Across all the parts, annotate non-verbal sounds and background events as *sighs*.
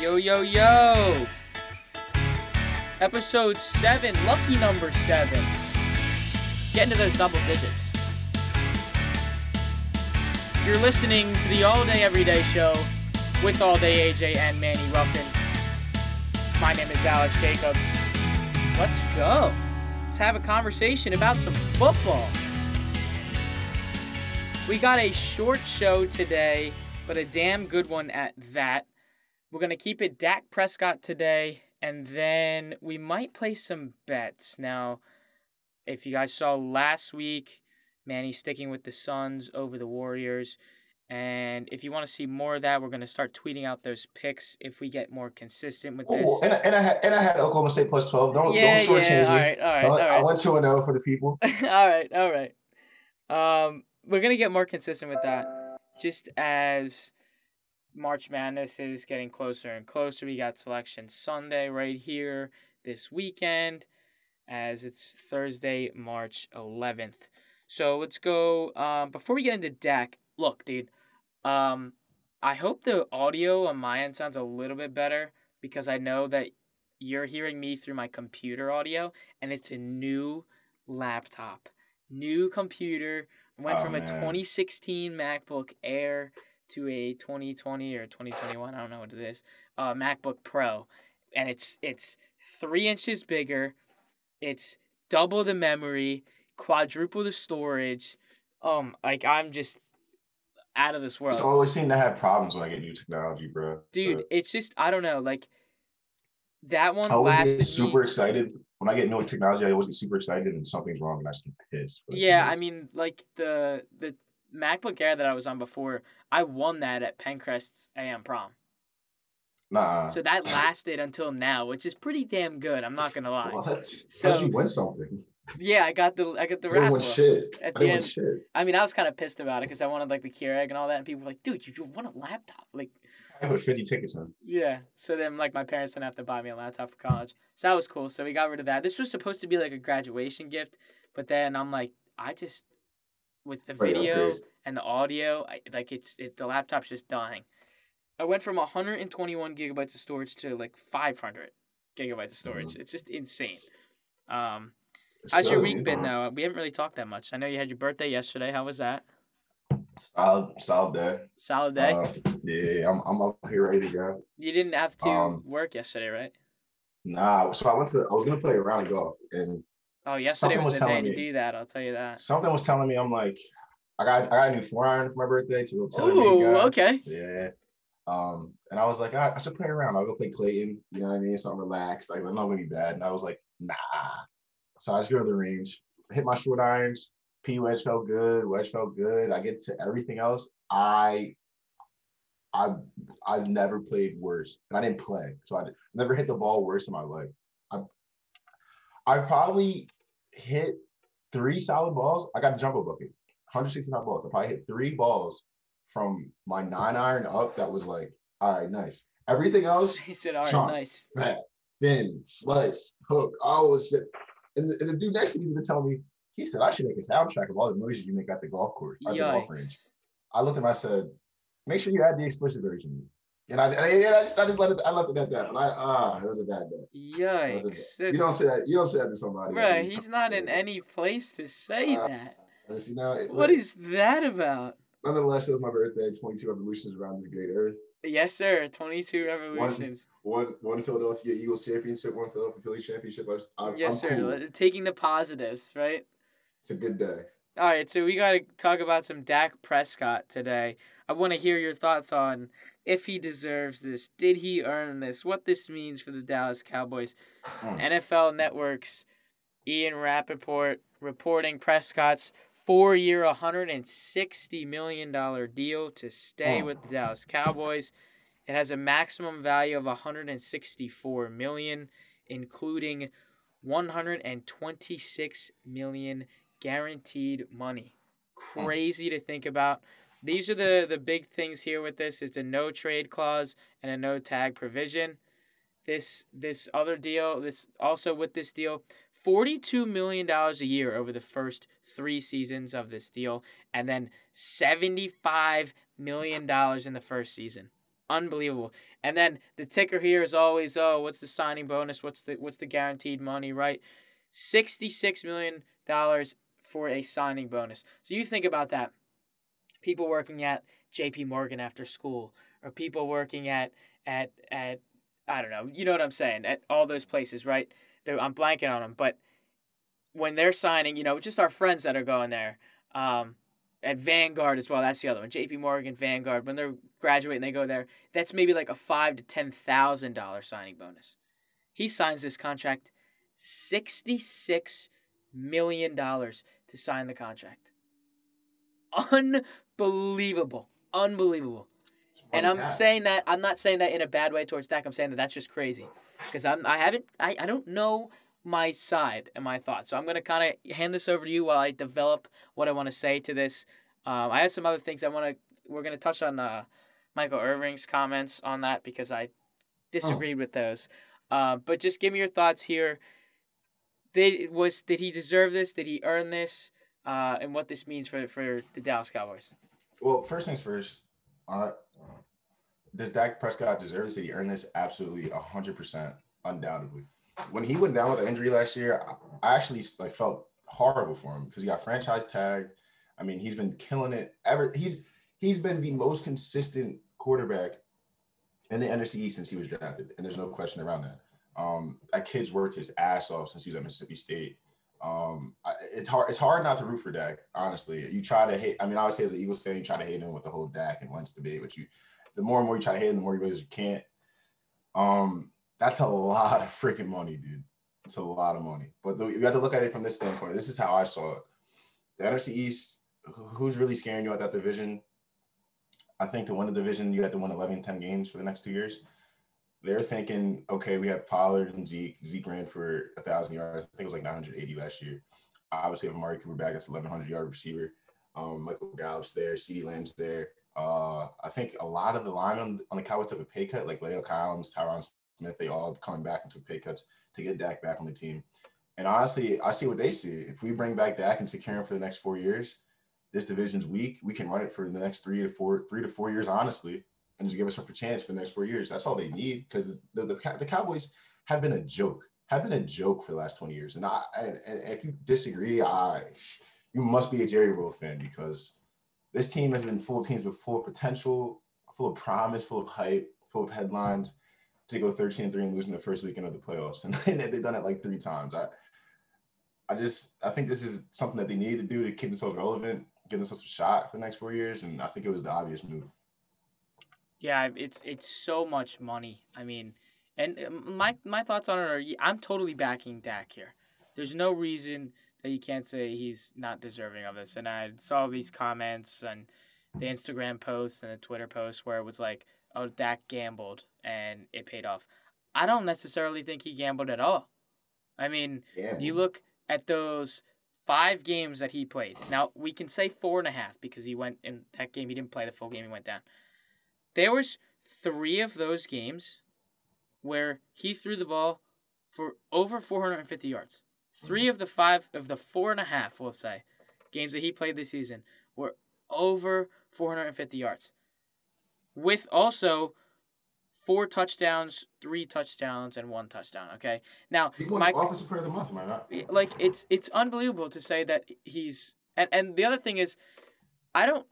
Yo, yo, yo! Episode 7, lucky number 7. Get into those double digits. You're listening to the All Day Everyday Show with All Day AJ and Manny Ruffin. My name is Alex Jacobs. Let's go. Let's have a conversation about some football. We got a short show today, but a damn good one at that. We're going to keep it Dak Prescott today, and then we might play some bets. Now, if you guys saw last week, Manny sticking with the Suns over the Warriors. And if you want to see more of that, we're going to start tweeting out those picks if we get more consistent with this. And, I- and I had and I had Oklahoma State plus twelve. Don't yeah, don't shortchange yeah. me. All right, all right, I went two and zero for the people. *laughs* all right, all right. Um, we're gonna get more consistent with that, just as March Madness is getting closer and closer. We got Selection Sunday right here this weekend, as it's Thursday, March eleventh. So let's go. Um, before we get into Dak, look, dude. Um, I hope the audio on my end sounds a little bit better because I know that you're hearing me through my computer audio, and it's a new laptop, new computer. Went Oh, from a man. 2016 MacBook Air to a 2020 or 2021, I don't know what it is, uh, MacBook Pro, and it's it's three inches bigger. It's double the memory, quadruple the storage. Um, like I'm just out of this world It's always seem to have problems when I get new technology, bro. dude So, it's just i don't know like that one I always get super me, excited when I get new technology. I always get super excited and something's wrong and I just get pissed. yeah i mean like the the macbook air that i was on before i won that at Penncrest's am prom nah. so that lasted until now which is pretty damn good i'm not gonna lie What? So- How'd you win something? yeah i got the i got the I raffle shit. At I the end- shit. i mean i was kind of pissed about it because i wanted like the keurig and all that and people were like dude you won a laptop like I put fifty tickets in. Yeah. So then, like, my parents didn't have to buy me a laptop for college. So that was cool. So we got rid of that. This was supposed to be like a graduation gift, but then I'm like, I just with the video upgrade. and the audio, I, like it's it, the laptop's just dying. I went from 121 gigabytes of storage to like 500 gigabytes of storage. It's just insane. Um, how's your week been though? We haven't really talked that much. I know you had your birthday yesterday. How was that? Solid, solid day. Solid day. Uh, yeah, I'm I'm up here ready to go. you didn't have to um, work yesterday, right? Nah, so I went to I was gonna play a round of golf and Oh, yesterday something was, was the day telling to me- do that. I'll tell you that. something was telling me I'm like I got I got a new four iron for my birthday to tell me Ooh, okay. Yeah. Um, and I was like, I, I should play around. I'll go play Clayton. You know what I mean? So I'm relaxed. Like, I'm not gonna be bad. And I was like, nah. So I just go to the range, hit my short irons. P wedge felt good. Wedge felt good. I get to everything else. I, I, I've never played worse, and I didn't play, so I did- never hit the ball worse in my life. I, I probably hit three solid balls. I got a jumbo bucket, 165 balls. I probably hit three balls from my nine iron up. That was like, all right, nice. Everything else, *laughs* He said, "All right, nice." fat, thin, slice, hook. I was sit- and the, and the dude next to me was telling me, he said, I should make a soundtrack of all the noises you make at the golf course, at the golf range. I looked at him, I said, make sure you add the explicit version. And I, and I, and I just, I just let it, I left it at that. And I, ah, it was a bad day. A bad- Yikes! You don't say that, you don't say that to somebody. Right, he's not in any place to say Uh, that. You know, it- What is that about? Nonetheless, it was my birthday. 22 revolutions around this great earth. Yes, sir. Twenty-two revolutions. One, one Philadelphia Eagles championship, one Philadelphia Phillies championship. I I'm, yes, I'm sir. cool. Taking the positives, right? It's a good day. All right, so we got to talk about some Dak Prescott today. I want to hear your thoughts on if he deserves this, did he earn this, what this means for the Dallas Cowboys. Hmm. NFL Network's Ian Rapoport reporting Prescott's four year, $160 million deal to stay Oh. with the Dallas Cowboys. It has a maximum value of 164 million, including $126 million guaranteed money. Hmm. Crazy to think about. These are the, the big things here with this. It's a no trade clause and a no tag provision this this other deal this also with this deal $42 million a year over the first three seasons of this deal and then $75 million in the first season unbelievable. And then the ticker here is always, oh, what's the signing bonus? What's the what's the guaranteed money, right? Sixty six million dollars for a signing bonus. So you think about that. People working at J.P. Morgan after school, or people working at at at I don't know. You know what I'm saying? At all those places, right? They're, I'm blanking on them, but when they're signing, you know, just our friends that are going there. Um, at Vanguard as well. That's the other one. J.P. Morgan, Vanguard. When they're graduating, they go there. That's maybe like a five to ten thousand dollar signing bonus. He signs this contract, sixty six million dollars to sign the contract. Unbelievable, unbelievable. And I'm saying that I'm not saying that in a bad way towards Dak. I'm saying that that's just crazy because I'm I haven't I, I don't know my side and my thoughts. So I'm gonna kind of hand this over to you while I develop what I want to say to this. Um, I have some other things I want to. We're gonna touch on uh, Michael Irvin's comments on that because I disagreed oh. with those. Uh, but just give me your thoughts here. Did was did he deserve this? Did he earn this? Uh, and what this means for for the Dallas Cowboys. Well, first things first. Uh, does Dak Prescott deserve this? Did he earn this? Absolutely, hundred percent, undoubtedly when he went down with an injury last year, I actually like felt horrible for him because he got franchise tagged. I mean, he's been killing it ever. He's he's been the most consistent quarterback in the NFC since he was drafted, and there's no question around that. Um, that kid's worked his ass off since he's at Mississippi State. Um, it's hard. It's hard not to root for Dak. Honestly, you try to hate. I mean, obviously as an Eagles fan, you try to hate him with the whole Dak and Wentz debate. But you, the more and more you try to hate him, the more you realize you can't. Um, that's a lot of freaking money, dude. It's a lot of money. But you have to look at it from this standpoint. This is how I saw it. The NFC East, who's really scaring you at that division? I think to win the division, you have to win 11, 10 games for the next two years. They're thinking, okay, we have Pollard and Zeke. Zeke ran for a thousand yards. I think it was like 980 last year. Obviously, have Amari Cooper back. That's 1100 yard receiver. Um, Michael Gallup's there. CeeDee Lamb's there. Uh, I think a lot of the line on on the Cowboys took a pay cut, like La'el Collins, Tyron Smith, they all coming back and took pay cuts to get Dak back on the team. And honestly, I see what they see. If we bring back Dak and secure him for the next four years, this division's weak. We can run it for the next three to four, three to four years, honestly, and just give us a chance for the next four years. That's all they need because the, the, the, Cowboys have been a joke, have been a joke for the last 20 years. And I and, and if you disagree, I you must be a Jerry World fan because this team has been full of teams with full potential, full of promise, full of hype, full of headlines to go 13 and 3 and lose in the first weekend of the playoffs. *laughs* And they've done it like three times. I I just I think this is something that they need to do to keep themselves relevant, give themselves a shot for the next four years. And I think it was the obvious move. Yeah, it's it's so much money. I mean, and uh, my my thoughts on it are I'm totally backing Dak here. There's no reason that you can't say he's not deserving of this. And I saw these comments and the Instagram posts and the Twitter posts where it was like, oh, Dak gambled and it paid off. I don't necessarily think he gambled at all. I mean, yeah. you look at those five games that he played. Now we can say four and a half because he went in that game. He didn't play the full game. He went down. There was three of those games where he threw the ball for over 450 yards. 3 mm-hmm. of the five of the four and a half, we'll say, games that he played this season were over 450 yards with also four touchdowns, three touchdowns, and one touchdown. Okay, now he won my, offensive player of the month, am I not? Like it's it's unbelievable to say that he's and and the other thing is, I don't.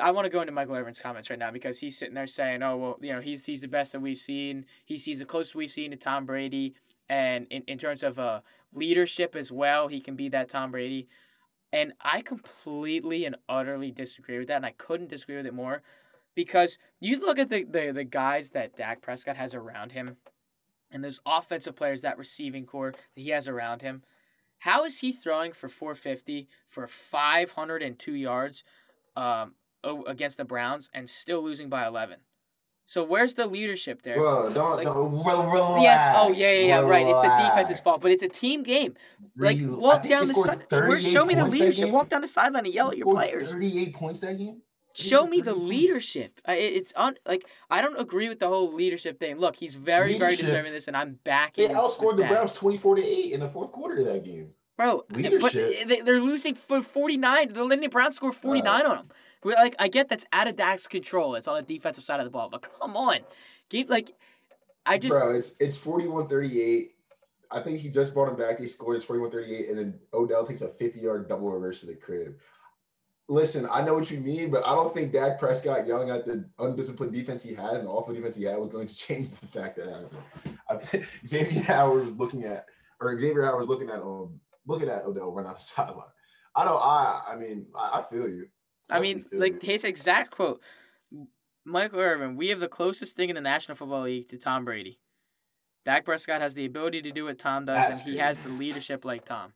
I want to go into Michael Irvin's comments right now because he's sitting there saying, "Oh well, you know, he's he's the best that we've seen. He's he's the closest we've seen to Tom Brady, and in, in terms of uh leadership as well, he can be that Tom Brady." And I completely and utterly disagree with that, and I couldn't disagree with it more because you look at the, the, the guys that Dak Prescott has around him and those offensive players, that receiving core that he has around him. How is he throwing for 450 for 502 yards um, against the Browns and still losing by 11? So where's the leadership there? Well, don't, like, don't relax. Yes. Oh yeah, yeah, yeah. Right. It's the defense's fault, but it's a team game. Like walk down the side. Show me the leadership. Walk down the sideline and yell at your players. Thirty-eight points that game show me the leadership. It's on like I don't agree with the whole leadership thing. Look, he's very leadership. very deserving of this, and I'm backing. They outscored the Browns twenty four to eight in the fourth quarter of that game. Bro, Leadership. they- they're losing for 49. The Lindy Browns scored 49 on them. Like, I get that's out of Dak's control. It's on the defensive side of the ball, but come on. Keep like, I just Bro, it's it's 41-38. I think he just brought him back. He scores 41-38, and then Odell takes a 50-yard double reverse to the crib. Listen, I know what you mean, but I don't think Dak Prescott yelling at the undisciplined defense he had and the awful defense he had was going to *laughs* change the fact that happened. I think Xavier Howard was looking at, or Xavier Howard was looking at, um, looking at Odell run out the sideline. I don't. I. I mean, I, I feel you. I mean, like his exact quote, Michael Irvin, we have the closest thing in the National Football League to Tom Brady. Dak Prescott has the ability to do what Tom does, That's and he crazy. has the leadership like Tom.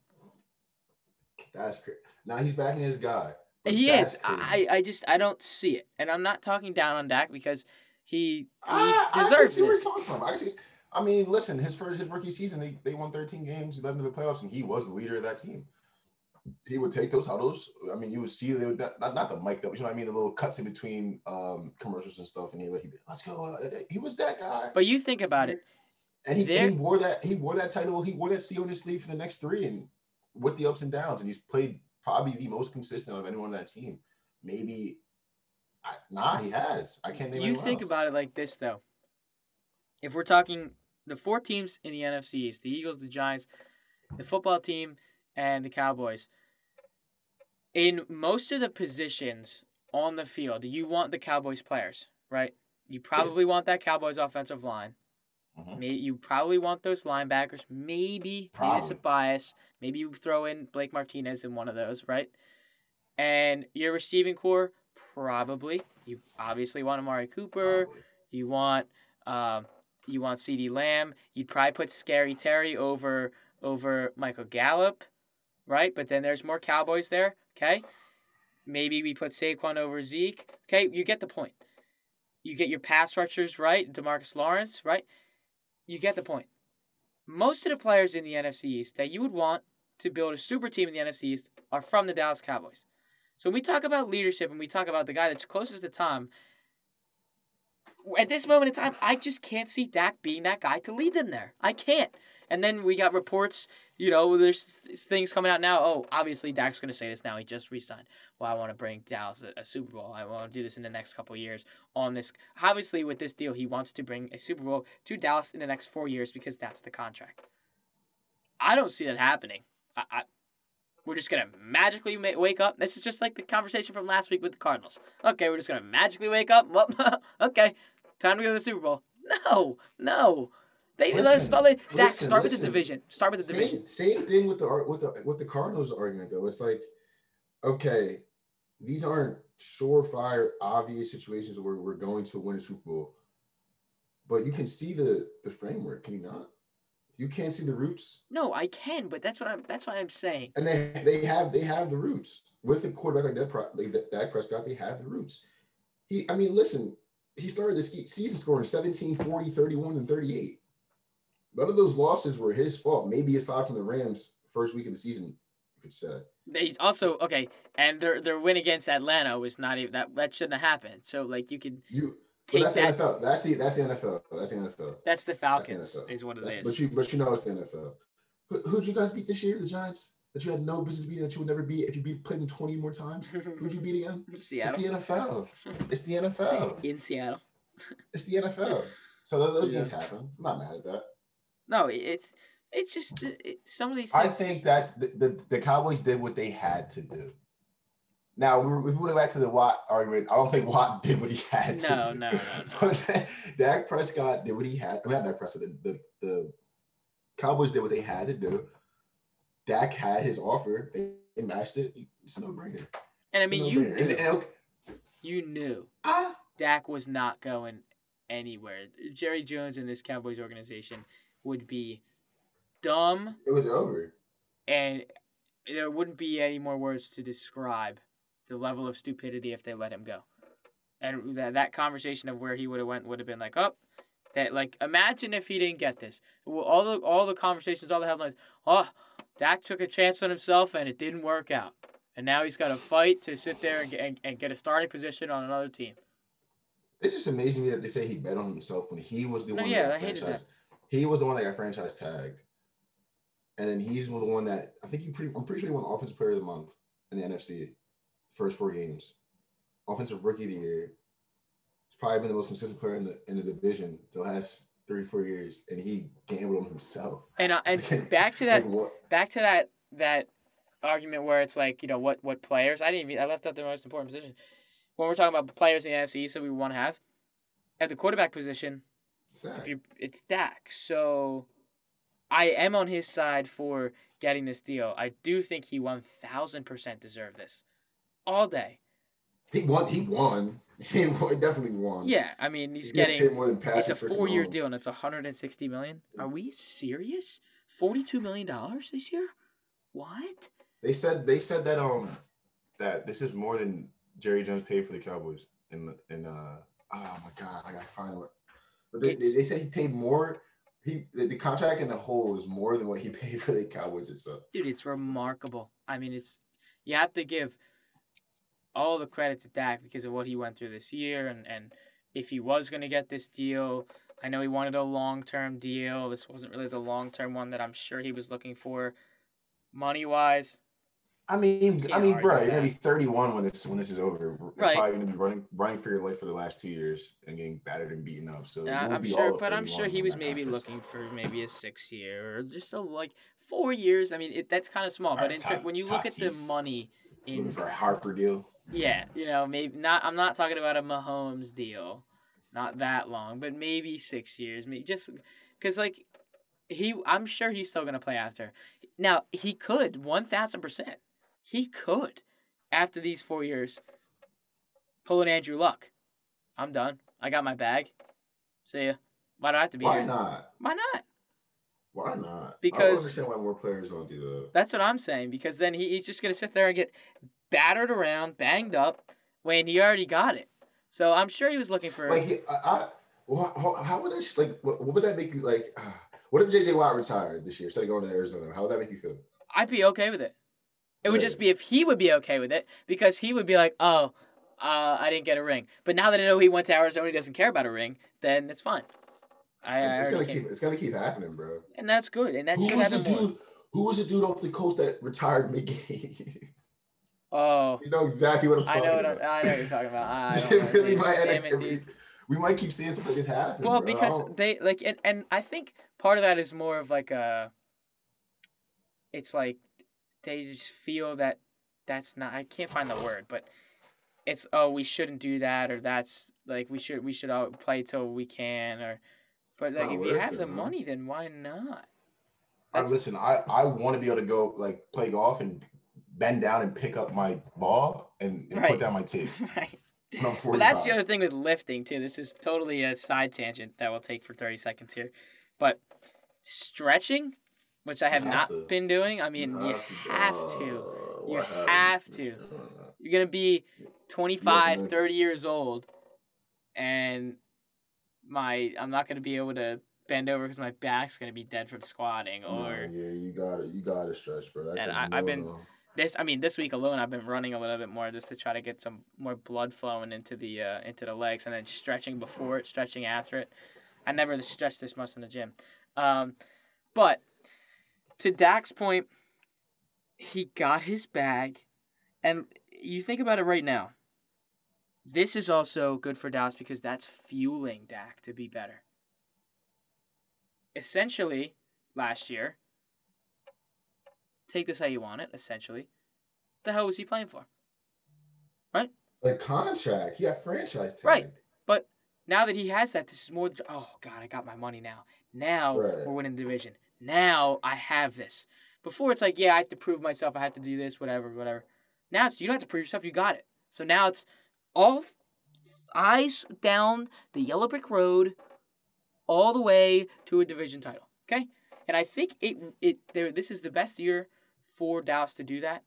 That's crazy. Now he's backing his guy. He is. crazy. I, I just I don't see it, and I'm not talking down on Dak because he he I, I deserves where this. he's coming from. I, see, I mean, listen, his first his rookie season, they, they won 13 games, 11 to the playoffs, and he was the leader of that team. He would take those huddles. I mean, you would see they would not, not, not the mic up, you know what I mean? The little cuts in between um, commercials and stuff, and he be, let's go. uh, he was that guy, But you think about it. and he, there- he wore that he wore that title. He wore that C on his sleeve for the next three, and with the ups and downs, and he's played probably the most consistent of anyone on that team. Maybe, I, nah, he has. I can't name. You think else. about it like this though. If we're talking the four teams in the NFC East, the Eagles, the Giants, the football team, and the Cowboys. In most of the positions on the field, you want the Cowboys players, right? You probably want that Cowboys offensive line. Mhm. May you probably want those linebackers. Maybe maybe it's a bias. Maybe you throw in Blake Martinez in one of those, right? And your receiving core, probably. You obviously want Amari Cooper. Probably. You want um, you want CeeDee Lamb. You'd probably put Scary Terry over over Michael Gallup, right? But then there's more Cowboys there. Okay, maybe we put Saquon over Zeke. Okay, you get the point. You get your pass rushers right, Demarcus Lawrence, right? You get the point. Most of the players in the NFC East that you would want to build a super team in the NFC East are from the Dallas Cowboys. So when we talk about leadership and we talk about the guy that's closest to Tom, at this moment in time, I just can't see Dak being that guy to lead them there. I can't. And then we got reports, you know, there's things coming out now. Oh, obviously Dak's going to say this now. He just resigned. Well, I want to bring Dallas a, a Super Bowl. I want to do this in the next couple years on this. Obviously, with this deal, he wants to bring a Super Bowl to Dallas in the next four years because that's the contract. I don't see that happening. I, I we're just gonna magically ma- wake up. This is just like the conversation from last week with the Cardinals. Okay, we're just gonna magically wake up. *laughs* Well, *laughs* okay, time to go to the Super Bowl. No, no. They let's Listen, start. Dak, listen, start with the division. Start with the division. Same, same thing with the with the with the Cardinals argument though. It's like, okay, these aren't surefire, obvious situations where we're going to win a Super Bowl, but you can see the the framework. Can you not? You can't see the roots, No, I can, but that's what I'm. That's what I'm saying. and they they have they have the roots with a quarterback like that. Pro- like that Dak Prescott, they have the roots. He, I mean, listen, he started this season scoring 17, 40, 31, and 38. None of those losses were his fault. Maybe aside from the Rams first week of the season, you could say. They also okay, and their their win against Atlanta was not even that. That shouldn't have happened. So like you could You but take that's that. the NFL. That's the that's the NFL. That's the NFL. That's the Falcons. NFL. Is what it That's, is. but you but you know it's the NFL. Who, who'd you guys beat this year? The Giants that you had no business beating that you would never beat if you beat played them 20 more times. *laughs* Who'd you beat again? It's the NFL. *laughs* It's the NFL. In Seattle. It's the NFL. So those, those Yeah. things happen. I'm not mad at that. No, it's it's just it, it- some of these. I think that's the, the, the Cowboys did what they had to do. Now, we if we went back to the Watt argument, I don't think Watt *laughs* did what he had to No, do. no, no, *laughs* But Dak Prescott did what he had. I mean, not Dak Prescott. The, the, the Cowboys did what they had to do. Dak had his offer. They, they matched it. It's a no-brainer. and I mean, you no-brainer. And- knew, and you knew ah, Dak was not going anywhere. Jerry Jones and this Cowboys organization would be dumb, it was over. and there wouldn't be any more words to describe the level of stupidity if they let him go. And that that conversation of where he would have went would have been like, oh, that like imagine if he didn't get this. Well, All the all the conversations, all the headlines. Oh, Dak took a chance on himself and it didn't work out, and now he's got to fight to sit there and get, and, and get a starting position on another team. It's just amazing that they say he bet on himself when he was the No, one yeah, that I hated franchise. He was the one that got franchise tagged. and then he's the one that I think he pretty. I'm pretty sure he won Offensive Player of the Month in the NFC, first four games. Offensive Rookie of the Year. He's probably been the most consistent player in the in the division the last three four years, and he gambled on himself. And uh, and *laughs* back to that Like, back to that that argument where it's like you know what what players I didn't even I left out the most important position when we're talking about the players in the NFC that we want to have at the quarterback position That? if you it's Dak so I am on his side for getting this deal. I do think he one thousand percent deserved this. All day. He won. He won. *laughs* He won, definitely won. yeah I mean he's He getting more than it's a four year deal and it's 160 million? Are we serious? 42 million dollars this year? What? They said they said that um that this is more than Jerry Jones paid for the Cowboys in in uh oh my god I gotta find what they, they, they said he paid more he the, the contract in the whole is more than what he *laughs* paid for the Cowboys itself. Dude, it's remarkable. I mean, it's you have to give all the credit to Dak because of what he went through this year, and and if he was going to get this deal, I know he wanted a long term deal. This wasn't really the long term one that I'm sure he was looking for, money wise. I mean I mean bro you're gonna be 31 when this when this is over. You're Right. probably gonna be running running for your life for the last two years and getting battered and beaten up. So won't I'm sure, but I'm sure he was maybe looking for maybe a six year or just a like four years. I mean, it, that's kind of small, but ter- Tat- when you look at the money looking in for a Harper deal. Yeah, you know, maybe not. I'm not talking about a Mahomes deal, not that long, but maybe six years. Maybe just because, like, he. I'm sure he's still gonna play after. Now he could one thousand percent. He could, after these four years, pull an Andrew Luck. I'm done. I got my bag. See ya. Why do I have to be Why here? not? Why not? Why not? Because I don't understand why more players don't do that. That's what I'm saying. Because then he, he's just gonna sit there and get battered around, banged up, when he already got it. So I'm sure he was looking for. Like, he, I, I, well, how, how would that, like, what, what would that make you, like, uh, *sighs* what if JJ Watt retired this year instead of going to Arizona? How would that make you feel? I'd be okay with it. It would just be if he would be okay with it because he would be like, oh, uh, I didn't get a ring. But now that I know he went to Arizona, he doesn't care about a ring, then it's fine. I, I it's gonna keep, it's gonna keep happening, bro. And that's good. And that's Who was the happen more. dude? Who was the dude off the coast that retired mid game? *laughs* Oh, you know exactly what I'm I talking know what I'm, about. I know what you're talking about. *laughs* I don't really dude. might end it, dude. we might keep seeing something like this happen. Well, bro. Because they like, and, and I think part of that is more of like a. It's like they just feel that that's not. I can't find the word, but it's oh we shouldn't do that or that's like we should we should all play till we can or. But like not if you have it, the man. money, then why not? I, listen, I, I want to be able to go like play golf and bend down and pick up my ball and, and Right. put down my tee. *laughs* right. Well, that's the other thing with lifting too. This is totally a side tangent that we'll take for thirty seconds here, but stretching, which I have not to. been doing. I mean, you have to. Uh, You have to. You're gonna be 25, 30 years old, and my I'm not gonna be able to bend over because my back's gonna be dead from squatting. Or yeah, you got to You got to stretch, bro. That's And I've been- this, I mean, this week alone, I've been running a little bit more just to try to get some more blood flowing into the uh, into the legs, and then stretching before it, stretching after it. I never stretched this much in the gym, um, but to Dak's point, he got his bag, and you think about it right now. This is also good for Dallas because that's fueling Dak to be better. Essentially, last year, take this how you want it, essentially, the hell was he playing for? Right? Like contract, he got franchise tag. Right. But now that he has that, this is more. Oh God, I got my money now. Now Right. we're winning the division. Now I have this. Before it's like, yeah, I have to prove myself. I have to do this, whatever, whatever. Now it's you don't have to prove yourself. You got it. So now it's all eyes down the yellow brick road, all the way to a division title. Okay, and I think it it there. This is the best year for Dallas to do that.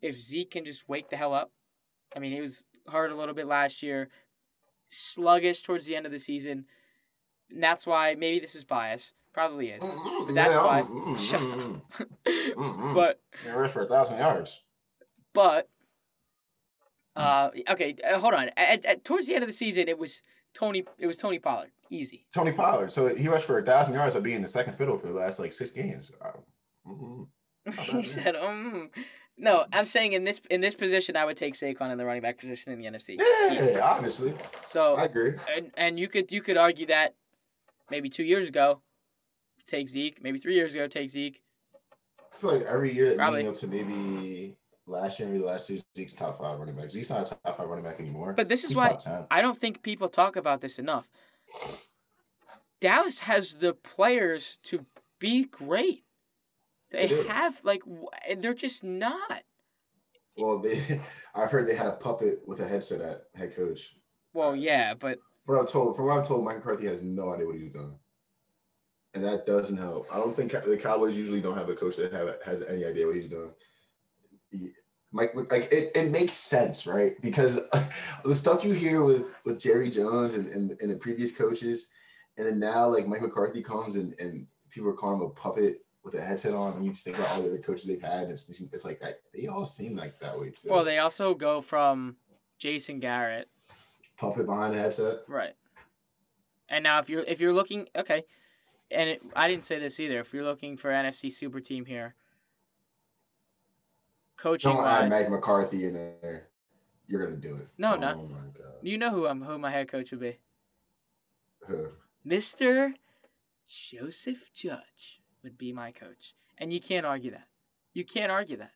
If Zeke can just wake the hell up. I mean, it was hard a little bit last year, sluggish towards the end of the season. And that's why maybe this is bias. Probably is. But that's yeah, why. Shut *laughs* up. but He rushed for a thousand yards. but uh okay uh, hold on at, at, towards the end of the season it was Tony it was Tony Pollard easy Tony Pollard. So he rushed for a thousand yards by being the second fiddle for the last like six games. Uh, *laughs* he said, um. No, I'm saying in this in this position, I would take Saquon in the running back position in the NFC. East. Yeah, obviously, So I agree. and and you could you could argue that maybe two years ago, take Zeke. Maybe three years ago, take Zeke. I feel like every year Probably. leading up to maybe last year, maybe the last two, Zeke's top five running back. Zeke's not a top five running back anymore. But this is He's why. I don't think people talk about this enough. Dallas has the players to be great. They They have like they're just not. Well, they, *laughs* I've heard they had a puppet with a headset at head coach. Well, yeah, but From what I'm told, from what I'm told, Mike McCarthy has no idea what he's doing, and that doesn't help. I don't think the Cowboys usually don't have a coach that have, has any idea what he's doing. He- Mike, like it, it makes sense, right? Because *laughs* the stuff you hear with with Jerry Jones and, and, and the previous coaches, and then now like Mike McCarthy comes and, and people are calling him a puppet with a headset on. And you just think about all the other coaches they've had, and it's it's like that. They all seem like that way too. well, they also go from Jason Garrett, puppet behind the headset. right? And now if you're if you're looking okay, and it, I didn't say this either. If you're looking for NFC super team here, coaching Don't add Mike McCarthy in there. You're gonna do it. No, oh, no. my god. you know who I'm who my head coach would be. Who? Mr. Joseph Judge would be my coach. And you can't argue that. You can't argue that.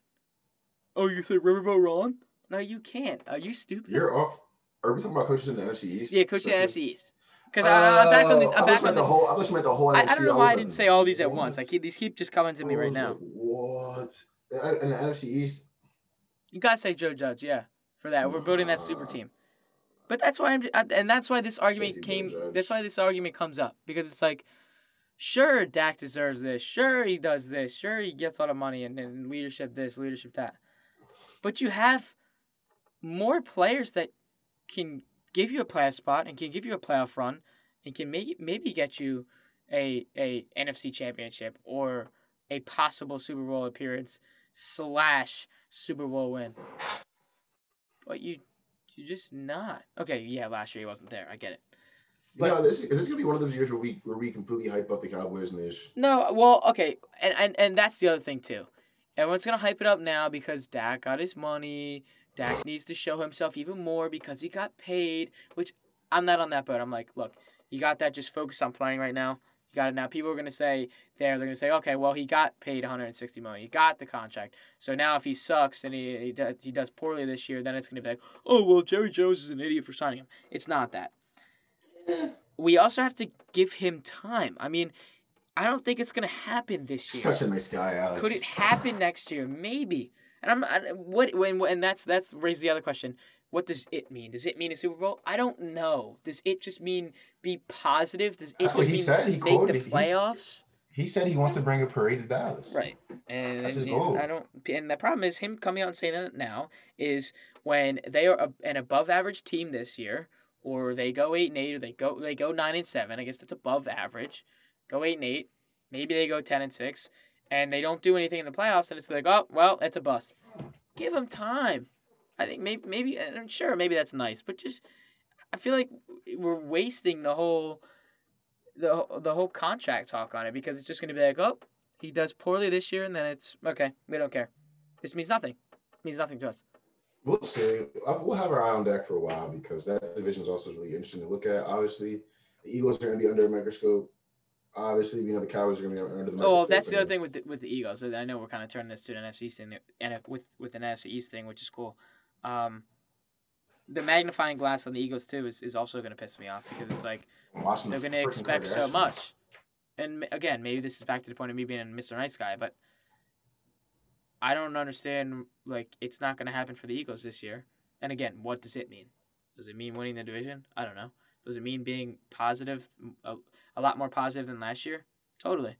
Oh, you say Riverboat Ron? No, you can't. Are you stupid? You're off. Are we talking about coaches in the NFC East? yeah, coach the NFC East. Because I'm back on this. I'm uh, I back on this. whole. I you meant the whole. I, I don't know why I like, didn't say all these at what? once. I keep these keep just coming to me I right now. like, what? In the NFC East, You gotta say Joe Judge, yeah, for that. We're building that super team. But that's why I'm, and that's why this argument came. That's why this argument comes up because it's like, sure, Dak deserves this. Sure, he does this. Sure, he gets all the money and, and leadership this, leadership that. But you have more players that can give you a playoff spot and can give you a playoff run and can maybe maybe get you a a NFC championship or a possible Super Bowl appearance slash Super Bowl win. But you you just not. Okay, yeah, last year he wasn't there. I get it. But- no. This is this gonna be one of those years where we where we completely hype up the Cowboys and they sh- No, well, okay, and and, and that's the other thing too. Everyone's gonna hype it up now because Dak got his money. Dak needs to show himself even more because he got paid. Which I'm not on that boat. I'm like, look, you got that. Just focus on playing right now. You got it now. People are gonna say there. They're gonna say, okay, well, he got paid 160 million. He got the contract. So now if he sucks and he he does, he does poorly this year, then it's gonna be like, oh well, Jerry Jones is an idiot for signing him. It's not that. We also have to give him time. I mean, I don't think it's gonna happen this year. such a nice guy, Alex. Could it happen next year? Maybe. And I'm I, what when and that's that's raises the other question. What does it mean? Does it mean a Super Bowl? I don't know. Does it just mean be positive? Does it That's just what he mean said. He make quoted the it. He's- playoffs? He said he wants to bring a parade to Dallas. Right. And, That's his goal. I don't. And the problem is him coming out and saying that now is when they are a, an above average team this year, or they go eight and eight, or they go they go nine and seven. I guess that's above average. Go eight and eight. Maybe they go ten and six, and they don't do anything in the playoffs, and it's like, oh well, it's a bust. Give them time. I think maybe maybe and sure maybe that's nice, but just I feel like we're wasting the whole the the whole contract talk on it because it's just gonna be like, oh, he does poorly this year, and then it's okay. We don't care. This means nothing. It means nothing to us. We'll see. Uh, We'll have our eye on Dak for a while because that division is also really interesting to look at. Obviously, the Eagles are going to be under a microscope. Obviously, we know the Cowboys are going to be under the microscope. Oh, well, that's the other thing with the, with the Eagles. I know we're kind of turning this to an NFC East thing, and with with an NFC East thing, which is cool. Um, the magnifying glass on the Eagles too is, is also going to piss me off because it's like they're going to expect so much. And again, maybe this is back to the point of me being a Mr. Nice Guy, but I don't understand. Like, it's not going to happen for the Eagles this year. And again, what does it mean? Does it mean winning the division? I don't know. Does it mean being positive, a, a lot more positive than last year? Totally.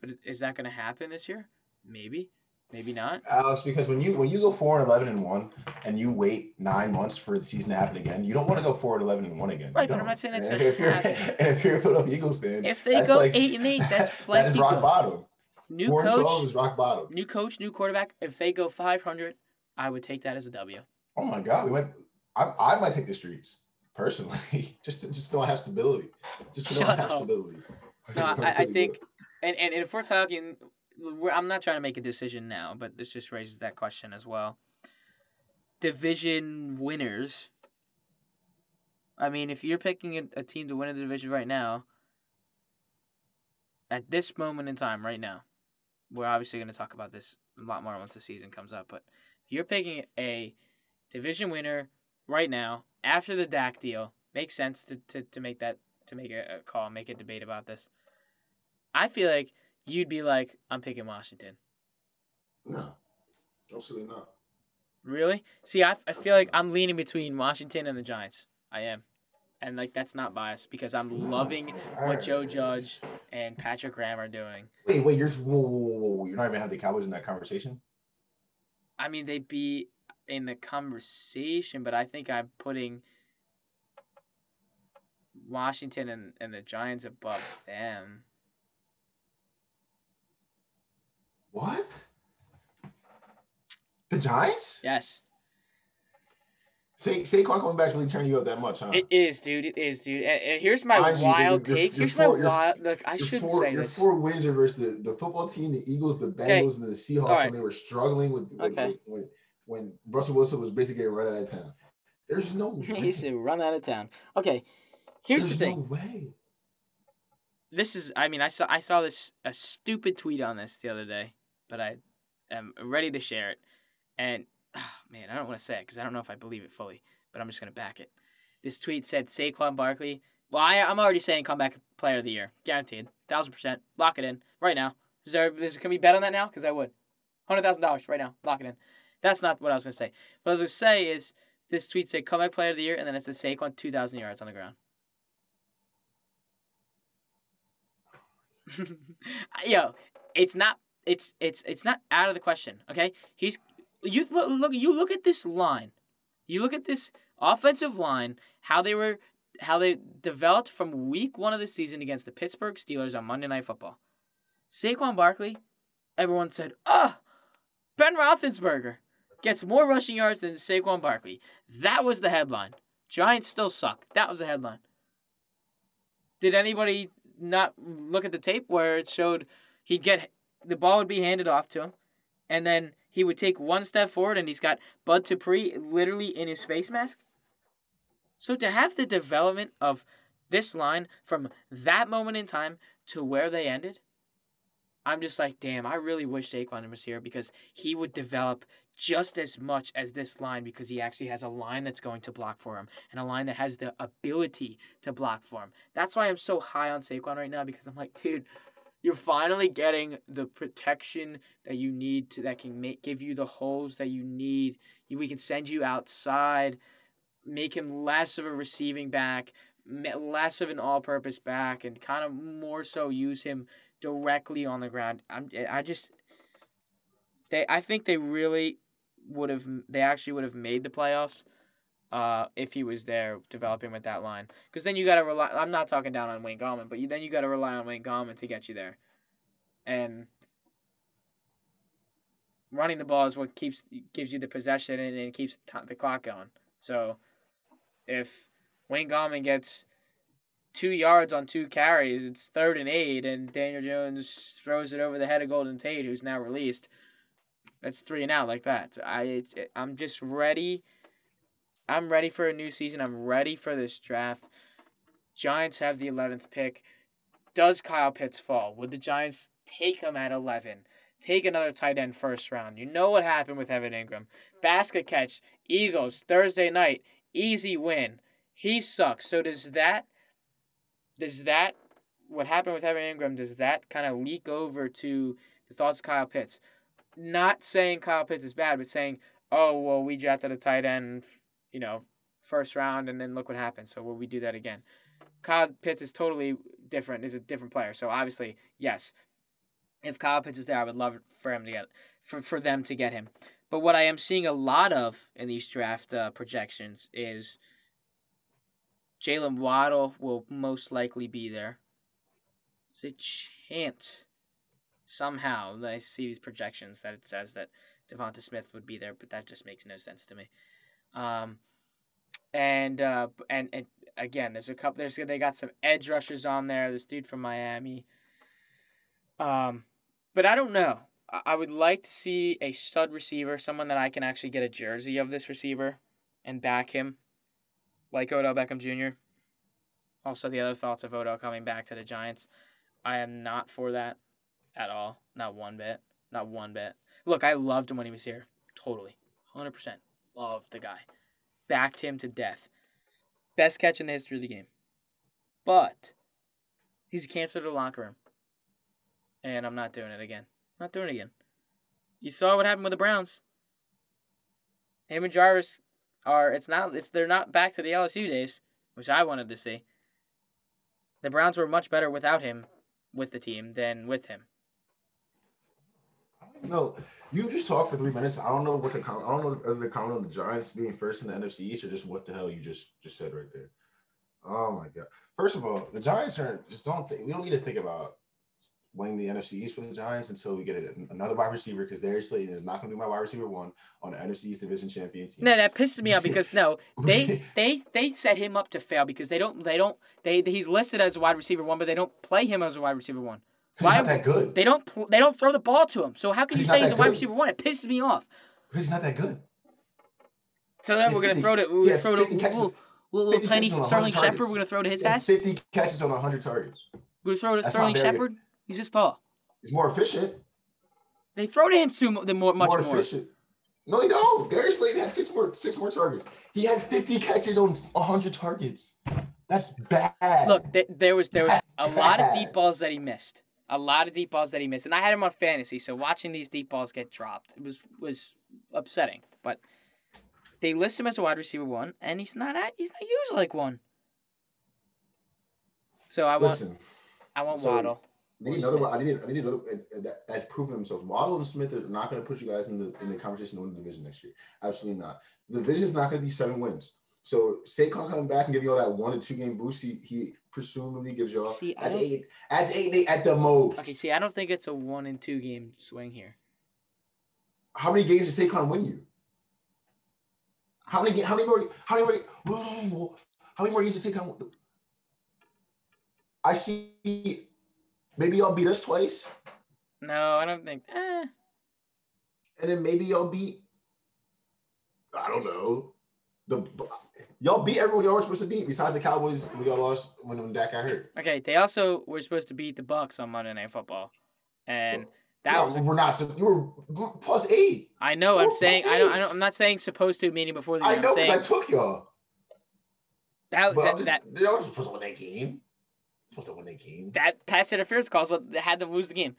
But is that going to happen this year? Maybe. Maybe not. Alex, because when you when you go four and eleven and one, and you wait nine months for the season to happen again, you don't want to go four and eleven and one again. Right, but I'm don't. saying that's if you're- happen. *laughs* And if you're a Philadelphia Eagles fan, If they go like- eight and eight, *laughs* that's that plenty is rock bottom. New twelve coach, is rock bottom. new coach, new quarterback. If they go 500, I would take that as a W. Oh my God, we might. I, I might take the streets personally, *laughs* just to just to not have stability, just to Shut not have up. stability. No, I, I *laughs* think, and, and if we're talking we're, I'm not trying to make a decision now, but this just raises that question as well. Division winners. I mean, if you're picking a, a team to win a division right now, at this moment in time, right now, we're obviously going to talk about this a lot more once the season comes up, but you're picking a division winner right now after the Dak deal, makes sense to, to, to make that to make a, a call, make a debate about this. I feel like you'd be like, I'm picking Washington. No, absolutely not. Really? See, I, I feel like I'm leaning between Washington and the Giants. I am. And like that's not biased because I'm loving what Joe Judge and Patrick Graham are doing. Wait, wait, you're whoa, whoa, whoa, whoa. you're not even have the Cowboys in that conversation. I mean, they'd be in the conversation, but I think I'm putting Washington and, and the Giants above them. What? The Giants? Yes. Say Saquon coming back really turn you up that much, huh? It is, dude. It is, dude. And, and here's my Mind you, wild your- take. here's my wild. Look, I shouldn't four, say your this. four wins are versus the, the football team, the Eagles, the Bengals, and the Seahawks Alright. when they were struggling with, with, Okay. with- when, when Russell Wilson was basically getting run out of town. There's no *laughs* way. he said, "Run out of town." Okay, here's There's the thing. no way. this is I mean I saw I saw this a stupid tweet on this the other day, but I am ready to share it. And ah, man, I don't want to say it because I don't know if I believe it fully, but I'm just gonna back it. This tweet said Saquon Barkley. Well, I, I'm already saying comeback player of the year, guaranteed, thousand percent. Lock it in right now. Is there, is, can we bet on that now? Because I would, hundred thousand dollars right now. Lock it in. That's not what I was gonna say. What I was gonna say is this tweet said comeback player of the year, and then it said Saquon two thousand yards on the ground. *laughs* Yo, it's not. It's it's it's not out of the question. Okay, he's you look, look you look at this line, you look at this offensive line, how they were, how they developed from week one of the season against the Pittsburgh Steelers on Monday Night Football. Saquon Barkley, everyone said, "Ah, Ben Roethlisberger gets more rushing yards than Saquon Barkley." That was the headline. Giants still suck. That was the headline. Did anybody not look at the tape where it showed he'd get the ball would be handed off to him, and then he would take one step forward, and he's got Bud Dupree literally in his face mask. So to have the development of this line from that moment in time to where they ended, I'm just like, damn, I really wish Saquon was here because he would develop just as much as this line because he actually has a line that's going to block for him and a line that has the ability to block for him. That's why I'm so high on Saquon right now because I'm like, dude, you're finally getting the protection that you need to that can make give you the holes that you need. We can send you outside, make him less of a receiving back, less of an all-purpose back, and kind of more so use him directly on the ground. I'm I just they I think they really would have they actually would have made the playoffs uh, if he was there developing with that line. Because then you got to rely. I'm not talking down on Wayne Gallman, but you, then you got to rely on Wayne Gallman to get you there, and running the ball is what keeps gives you the possession and, and keeps t- the clock going. So if Wayne Gallman gets two yards on two carries, it's third and eight, and Daniel Jones throws it over the head of Golden Tate, who's now released. That's three and out like that. I I'm just ready. I'm ready for a new season. I'm ready for this draft. Giants have the 11th pick. Does Kyle Pitts fall? Would the Giants take him at 11? Take another tight end first round. You know what happened with Evan Engram. Basket catch. Eagles Thursday night. Easy win. He sucks. So does that does that what happened with Evan Engram, does that kind of leak over to the thoughts of Kyle Pitts? Not saying Kyle Pitts is bad, but saying, oh well we drafted a tight end you know, first round, and then look what happened. So will we do that again? Kyle Pitts is totally different. Is a different player. So obviously, yes. If Kyle Pitts is there, I would love for him to get for for them to get him. But what I am seeing a lot of in these draft uh, projections is Jaylen Waddle will most likely be there. There's a chance somehow I see these projections that it says that Devonta Smith would be there, but that just makes no sense to me. Um, and uh, and and again, there's a couple. There's they got some edge rushers on there. This dude from Miami. Um, But I don't know. I- I would like to see a stud receiver, someone that I can actually get a jersey of this receiver and back him, like Odell Beckham Jr. Also, the other thoughts of Odell coming back to the Giants. I am not for that at all. Not one bit. Not one bit. Look, I loved him when he was here. Totally. 100%. Loved the guy. Backed him to death. Best catch in the history of the game. But he's a cancer to the locker room. And I'm not doing it again. Not doing it again. You saw what happened with the Browns. Him and Jarvis are it's not it's they're not back to the LSU days, which I wanted to see. The Browns were much better without him with the team than with him. No, you just talked for three minutes. I don't know what the com- I don't know whether the comment on the Giants being first in the NFC East or just what the hell you just just said right there. Oh my god! First of all, the Giants are just don't think we don't need to think about winning the NFC East for the Giants until we get another wide receiver because Darius Slayton is not going to be my wide receiver one on the NFC East division champion team. No, that pisses me off because no, they *laughs* they they set him up to fail because they don't they don't they he's listed as a wide receiver one, but they don't play him as a wide receiver one. He's Why- not that good. They don't they don't throw the ball to him. So how can you say he's a wide good. receiver one? It pisses me off. Because he's not that good. So then He's we're gonna throw to we're gonna throw 50 to little, little, little 50 tiny catches on 100 Sterling Shepard. We're gonna throw to his ass. 50 catches on 100 targets. We're gonna throw to That's Sterling Shepard. He's just tall. He's more efficient. They throw to him too mo- the more much more more. efficient. No, he don't. Darius Slayton had six more six more targets. He had 50 catches on 100 targets. That's bad. Look, th- there was there was a lot of deep balls that he missed. A lot of deep balls that he missed, and I had him on fantasy. So watching these deep balls get dropped it was was upsetting. But they list him as a wide receiver one, and he's not at he's not used like one. So I want listen, I want so- Waddle. I need another. I need. I need another. That, that's proven themselves. Waddle and Smith are not going to put you guys in the in the conversation to win the division next year. Absolutely not. The division's not going to be seven wins. So Saquon coming back and give you all that one to two game boost. He, he presumably gives you all See, as eight as eight and eight at the most. Okay, see, I don't think it's a one and two game swing here. How many games did Saquon win you? How many? How many more? How many more? How many more games did Saquon? win? I see. Maybe y'all beat us twice, No, I don't think. Eh. and then maybe y'all beat. I don't know. The y'all beat everyone y'all were supposed to beat besides the Cowboys when y'all lost when, when Dak got hurt. Okay, they also were supposed to beat the Bucks on Monday Night Football, and that No, was. A, we're not. so- You were plus eight. I know. I'm saying. I don't. I don't. I'm not saying supposed to meaning before the I game. know I'm because I took y'all. that But I'm that, just, that y'all were supposed to win that game. Supposed to win that game. that pass interference calls what had them lose the game.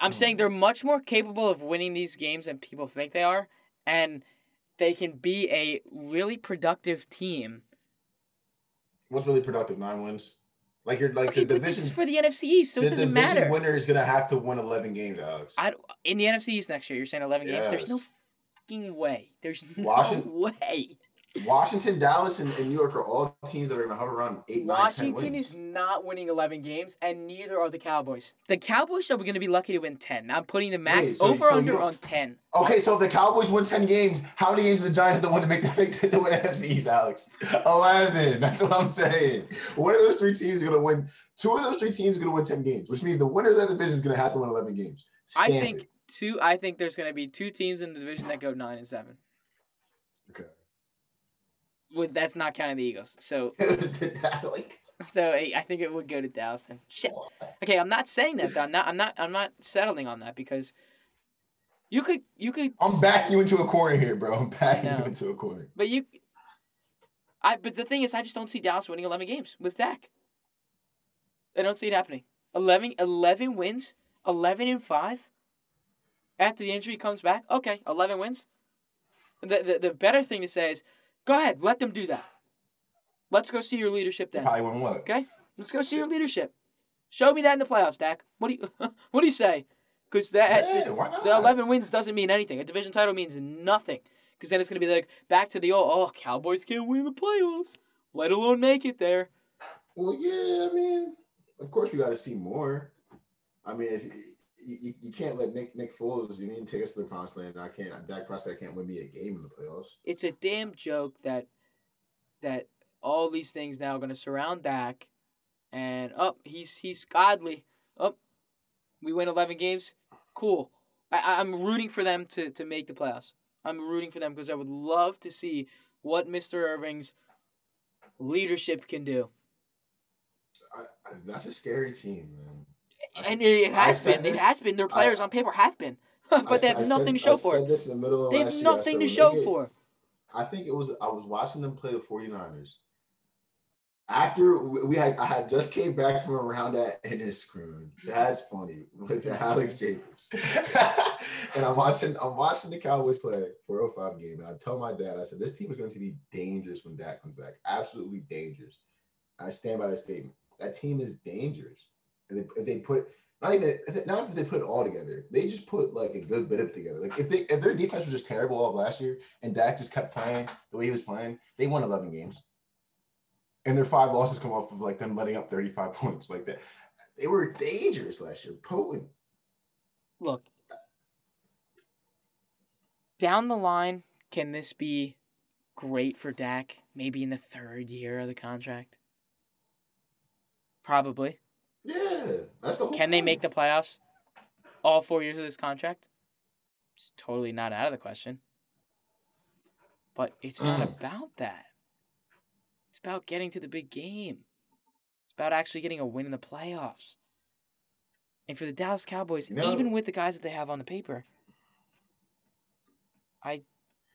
I'm hmm. saying they're much more capable of winning these games than people think they are, and they can be a really productive team. What's really productive? Nine wins. Like you're like Okay, the division. is for the NFC East, so the it doesn't division matter. winner is gonna have to win eleven games, Alex. I in the NFC East next year. You're saying 11 games? There's no fucking way. There's no Washington? way. Washington, Dallas, and, and New York are all teams that are gonna hover around eight, nine, ten Washington wins. is not winning 11 games, and neither are the Cowboys. The Cowboys are going to be lucky to win 10. I'm putting the max Wait, so- over so under on 10. Okay, so if the Cowboys win ten games, how many games do the Giants have to win to make the make the, *laughs* to win NFC East, Alex? Eleven. *laughs* That's what I'm saying. One of those three teams is gonna win. Two of those three teams are gonna win ten games, which means the winner of that division is gonna have to win eleven games. I think two. I think there's going to be two teams in the division that go nine and seven. Okay. With that's not counting the Eagles. So *laughs* it was the like, so I I think it would go to Dallas then. Shit. Okay, I'm not saying that though. I'm not. I'm not. I'm not settling on that because you could. You could. I'm backing you into a corner here, bro. I'm backing you into a corner. But you, I. But the thing is, I just don't see Dallas winning 11 games with Dak. I don't see it happening. 11, 11 wins, 11 and five. After the injury comes back, okay, 11 wins. The, the the better thing to say is, go ahead, let them do that. Let's go see your leadership then. Probably win what? Okay, let's go see your leadership. Show me that in the playoffs, Dak. What do you *laughs* What do you say? Because that Yeah, the 11 wins doesn't mean anything. A division title means nothing. Because then it's going to be like back to the old, oh, Cowboys can't win the playoffs, let alone make it there. Well, yeah, I mean, of course we got to see more. I mean, if you, you, can't let Nick Nick Foles, you need to take us to the promised land. I can't. Dak Prescott can't win me a game in the playoffs. It's a damn joke that that all these things now are going to surround Dak, and up oh, he's he's godly. Up, we win 11 games. Cool. I, I- I'm rooting for them to, to make the playoffs. I'm rooting for them because I would love to see what Mr. Irvin's leadership can do. I, I, that's a scary team, man. I- And it, has been. It has been. Their players on paper have been. *laughs* I but they have I nothing said- to show I for said it. this in the middle of They have year. Nothing to show for. I think it was I was watching them play the 49ers. After we had I had just came back from around that Enniscroon. That's funny with Alex Jacobs. *laughs* and I'm watching I'm watching the Cowboys play 405 game. And I tell my dad, I said, this team is going to be dangerous when Dak comes back. Absolutely dangerous. I stand by that statement. That team is dangerous. And if they put not even they, not if they put it all together, they just put like a good bit of it together. Like if they if their defense was just terrible all of last year and Dak just kept playing the way he was playing, they won 11 games. And their five losses come off of like them letting up 35 *laughs* points like that. They were dangerous last year, potent. Look, down the line, can this be great for Dak? Maybe in the third year of the contract. Probably. Yeah, that's the whole. Can they make the playoffs? All four years of this contract? It's totally not out of the question. But it's not Mm. about that. It's about getting to the big game. It's about actually getting a win in the playoffs. And for the Dallas Cowboys, even with the guys that they have on the paper, I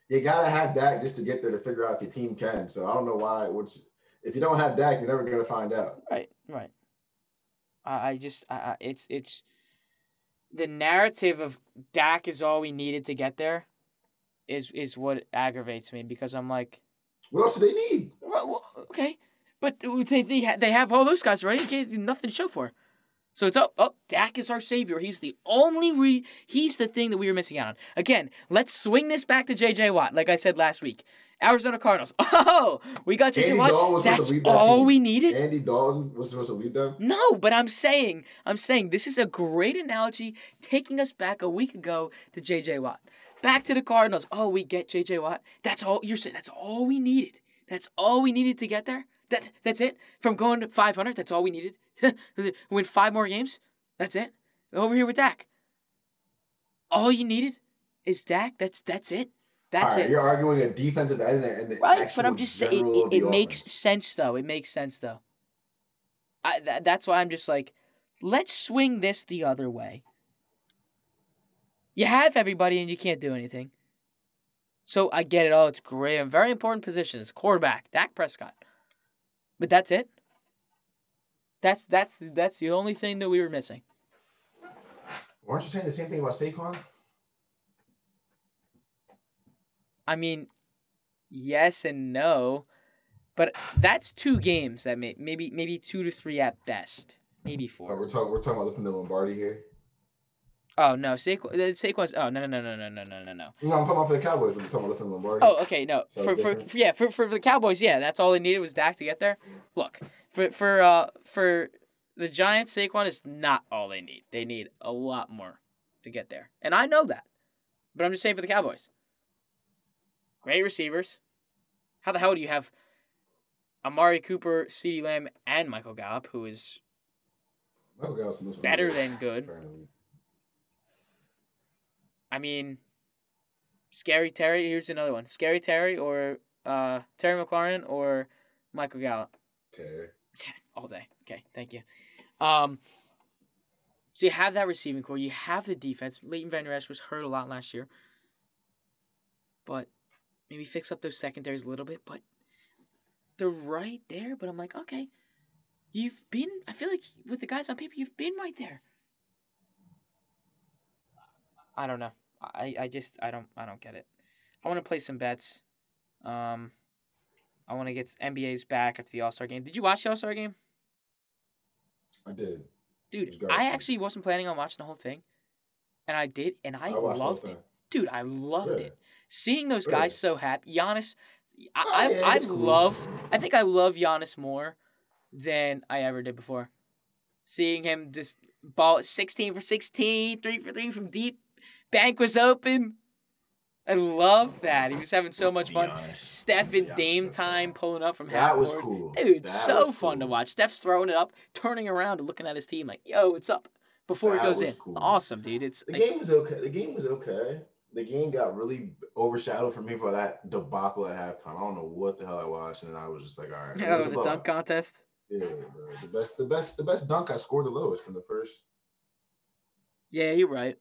You gotta have Dak just to get there to figure out if your team can. So I don't know why. Which if you don't have Dak, you're never gonna find out. Right, right. I, I just, I, I, it's, it's the narrative of Dak is all we needed to get there, is is what aggravates me because I'm like, What else do they need? well, okay, but they they, they have all those guys already. Nothing to show for. So it's up. Oh, Dak is our savior. He's the only re. He's the thing that we were missing out on. Again, let's swing this back to J.J. Watt, like I said last week. Arizona Cardinals. *laughs* Oh, we got J.J. Watt. Dalton was supposed to That's lead that all team. we needed. Andy Dalton was supposed to lead them. No, but I'm saying, I'm saying this is a great analogy taking us back a week ago to JJ Watt. Back to the Cardinals. Oh, we get JJ Watt. That's all you're saying. That's all we needed. That's all we needed to get there. That that's it. From going to 500, that's all we needed. *laughs* Win five more games. That's it. Over here with Dak. All you needed is Dak. That's that's it. That's right, it. you're arguing a defensive end and the Right, but I'm just saying it, it, it makes offense. sense though. It makes sense though. I tha- that's why I'm just like, let's swing this the other way. You have everybody and you can't do anything. So I get it. Oh, it's great. A very important position. It's quarterback, Dak Prescott. But that's it. That's that's that's the only thing that we were missing. Weren't you saying the same thing about Saquon? I mean, yes and no, but that's two games that may maybe maybe two to three at best, maybe four. we're talking. We're talking about lifting the Lombardi here. Oh no, Saquon. the Saquon's. Oh no no no no no no no no no. No, I'm talking about for the Cowboys. We're talking about the Lombardi. Oh okay no So for for, for yeah for, for the Cowboys yeah that's all they needed was Dak to get there. Look for for uh for the Giants Saquon is not all they need. They need a lot more to get there, and I know that. But I'm just saying for the Cowboys. Great receivers. How the hell do you have Amari Cooper, CeeDee Lamb, and Michael Gallup, who is Michael Gallup's better than good? apparently. I mean, Scary Terry. Here's another one: Scary Terry or uh, Terry McLaurin or Michael Gallup. Terry. *laughs* All day. Okay, thank you. Um, so you have that receiving core. You have the defense. Leighton Vander Esch was hurt a lot last year, but maybe fix up those secondaries a little bit. But they're right there. But I'm like, okay, you've been. I feel like with the guys on paper, you've been right there. I don't know. I, I just I don't I don't get it. I want to play some bets. Um, I want to get NBA's back after the All Star game. Did you watch the All Star game? I did. Dude, I actually wasn't planning on watching the whole thing, and I did, and I, I watched the whole loved it. Dude, I loved it. Seeing those guys so happy. Giannis, I, Oh, I, yeah, I he's cool. love. I think I love Giannis more than I ever did before. Seeing him just ball 16 for 16, 3 for 3 from deep. Bank was open. I love that. He was having so much fun. Steph and Dame so time good. pulling up from That half was court. cool. Dude, That so fun to watch. Steph's throwing it up, turning around and looking at his team like, yo, what's up? before it goes in. cool. Awesome, dude. It's The like, game was okay. The game was okay. The game got really overshadowed for me by that debacle at halftime. I don't know what the hell I watched, and I was just like, all right. oh, the dunk contest. Yeah, bro. The best, the best, the best dunk I scored the lowest from the first. Yeah, you're right.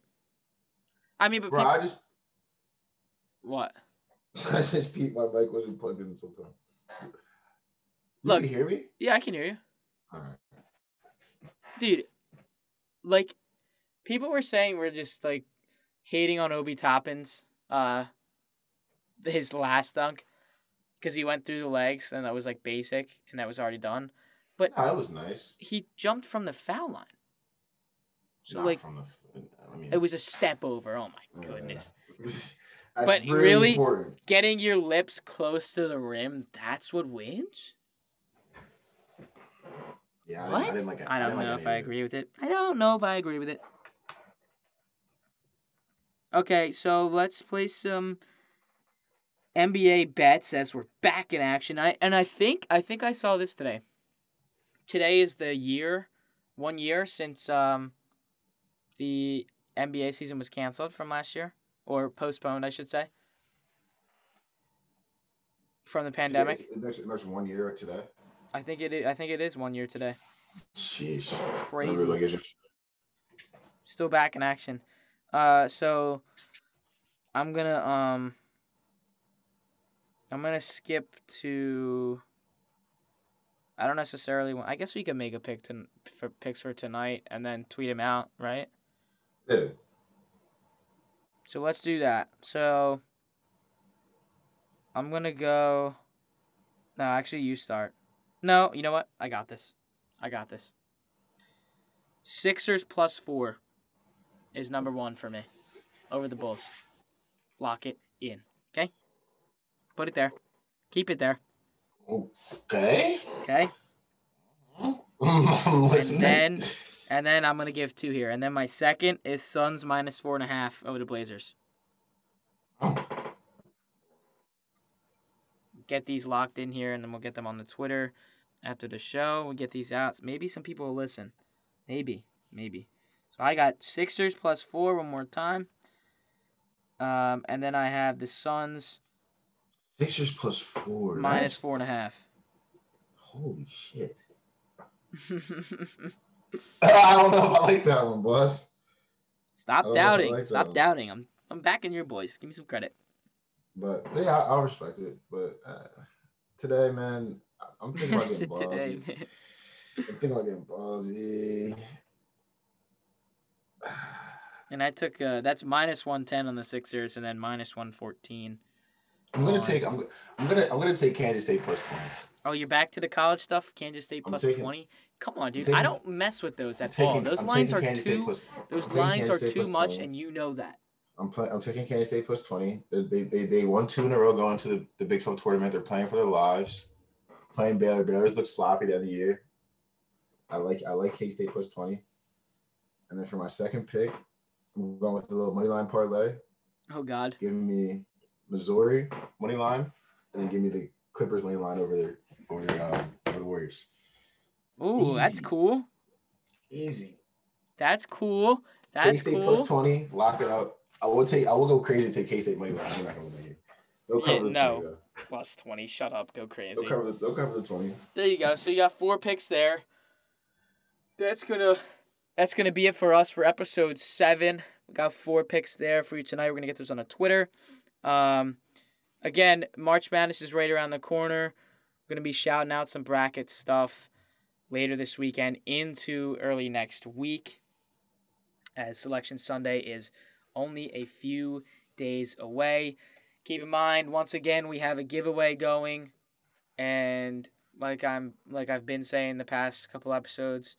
I mean, but Bro, peop- I just, what? *laughs* I just peeped my mic wasn't plugged in sometime. You Look. can you hear me. Yeah, I can hear you, All right. dude. Like, people were saying we're just like hating on Obi Toppins, uh, his last dunk, because he went through the legs and that was like basic and that was already done. Nah, that was nice. He jumped from the foul line, so Not like from the. I mean, it was a step over. Oh my goodness. *laughs* That's But really, really- important. Getting your lips close to the rim, that's what wins? Yeah, I, didn't- I didn't like it. I don't like know any if I agree with it. I don't know if I agree with it. Okay, so let's play some NBA bets as we're back in action. I and I think I think I saw this today. Today is the year, one year since um, the NBA season was canceled from last year or postponed, I should say, from the pandemic. There's, there's one year today. I think it. i- I think it is one year today. Sheesh. Crazy. Just- still back in action. Uh, so I'm gonna um, I'm gonna skip to. I don't necessarily want. I guess we could make a pick to for picks for tonight and then tweet them out, right? Yeah. So let's do that. So I'm gonna go. No, actually, you start. No, you know what? I got this. I got this. Sixers plus four is number one for me over the Bulls. Lock it in. Okay? Put it there. Keep it there. Okay. Okay? *laughs* I'm listening. then- And then I'm going to give two here. And then my second is Suns minus four and a half over the Blazers. Get these locked in here and then we'll get them on the Twitter after the show. We'll get these out. Maybe some people will listen. Maybe. Maybe. So I got Sixers plus four one more time. Um, and then I have the Suns Sixers plus four. minus four and a half. Holy shit. *laughs* *laughs* I don't know if I like that one, boss. Stop I don't know if I doubting. like Stop doubting. I'm I'm backing your boys. Give me some credit. But yeah, I, I'll respect it. But uh, today, man, I- I'm *laughs* thinking about getting Today, ballsy. man. I'm thinking about getting ballsy. And I took uh, that's minus one ten on the Sixers and then minus one fourteen. I'm gonna on- take. I'm, I'm gonna. I'm gonna take Kansas State plus twenty. Oh, you're back to the college stuff. Kansas State plus taking- twenty. Come on, dude. taking- I don't mess with those at all. Those I'm lines are too. plus- Those lines are too much, 20. and you know that. I'm play, I'm taking Kansas State plus twenty. They they they, they won two in a row going to the, the Big 12 tournament. They're playing for their lives. Playing Baylor. Baylor's look sloppy the end of the year. I like I like K State plus twenty. And then for my second pick, I'm going with the little money line parlay. Oh God. Give me Missouri money line, and then give me the Clippers money line over their over um, over the Warriors. Ooh, that's cool. Easy. That's cool. That's K State cool. plus twenty. Lock it up. I will take. I will go crazy to take K State money line. I'm not gonna. They'll Yeah, cover the no. 20, though. Plus twenty. Shut up. Go crazy. They'll cover the. They'll cover the twenty. There you go. So you got four picks there. That's gonna that's gonna be it for us for episode seven. We got four picks there for you tonight. We're gonna get those on a Twitter. Um, again, March Madness is right around the corner. We're gonna be shouting out some bracket stuff later this weekend into early next week. As Selection Sunday is only a few days away. Keep in mind, once again, we have a giveaway going and like I'm like I've been saying the past couple episodes,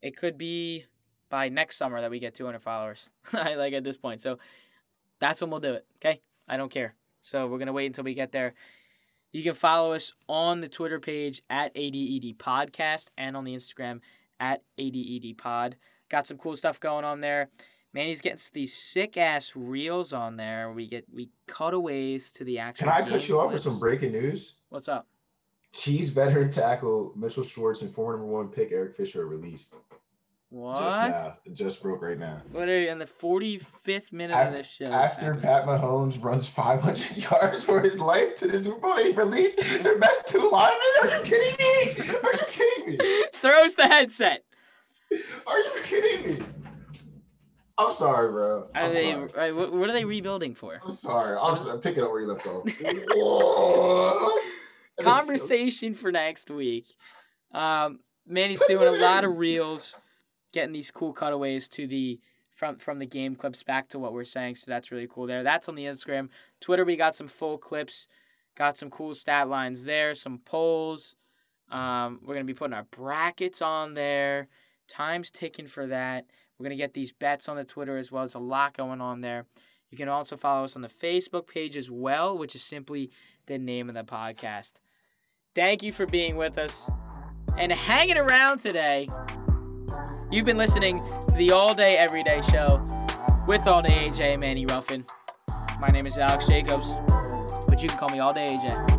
it could be by next summer that we get 200 followers. *laughs* Like at this point. So that's when we'll do it. Okay, I don't care. So we're gonna wait until we get there. You can follow us on the Twitter page at ADED Podcast and on the Instagram at ADED Pod. Got some cool stuff going on there. Manny's getting these sick ass reels on there. We get we cutaways to the actual. Can I cut you off with some breaking news? What's up? Chiefs veteran tackle Mitchell Schwartz and former number one pick Eric Fisher are released. What? Just now. It just broke right now. What are you in the 45th minute Af- of this show? After. Pat Mahomes runs 500 *laughs* yards for his life to the Super Bowl, they release their best two linemen. Are you kidding me? Are you kidding me? *laughs* throws the headset. Are you kidding me? I'm sorry, bro. I'm they? sorry. Right, what, what are they rebuilding for? I'm sorry. I'm sorry. Pick it up where you left off. *laughs* Conversation for next week. Um, Manny's doing a lot of reels, getting these cool cutaways to the from from the game clips back to what we're saying. So that's really cool. There, that's on the Instagram, Twitter. We got some full clips, got some cool stat lines there, some polls. Um, we're gonna be putting our brackets on there. Time's ticking for that. We're gonna get these bets on the Twitter as well. There's a lot going on there. You can also follow us on the Facebook page as well, which is simply the name of the podcast. Thank you for being with us and hanging around today. You've been listening to the All Day Everyday Show with All Day AJ and Manny Ruffin. My name is Alex Jacobs, but you can call me All Day AJ.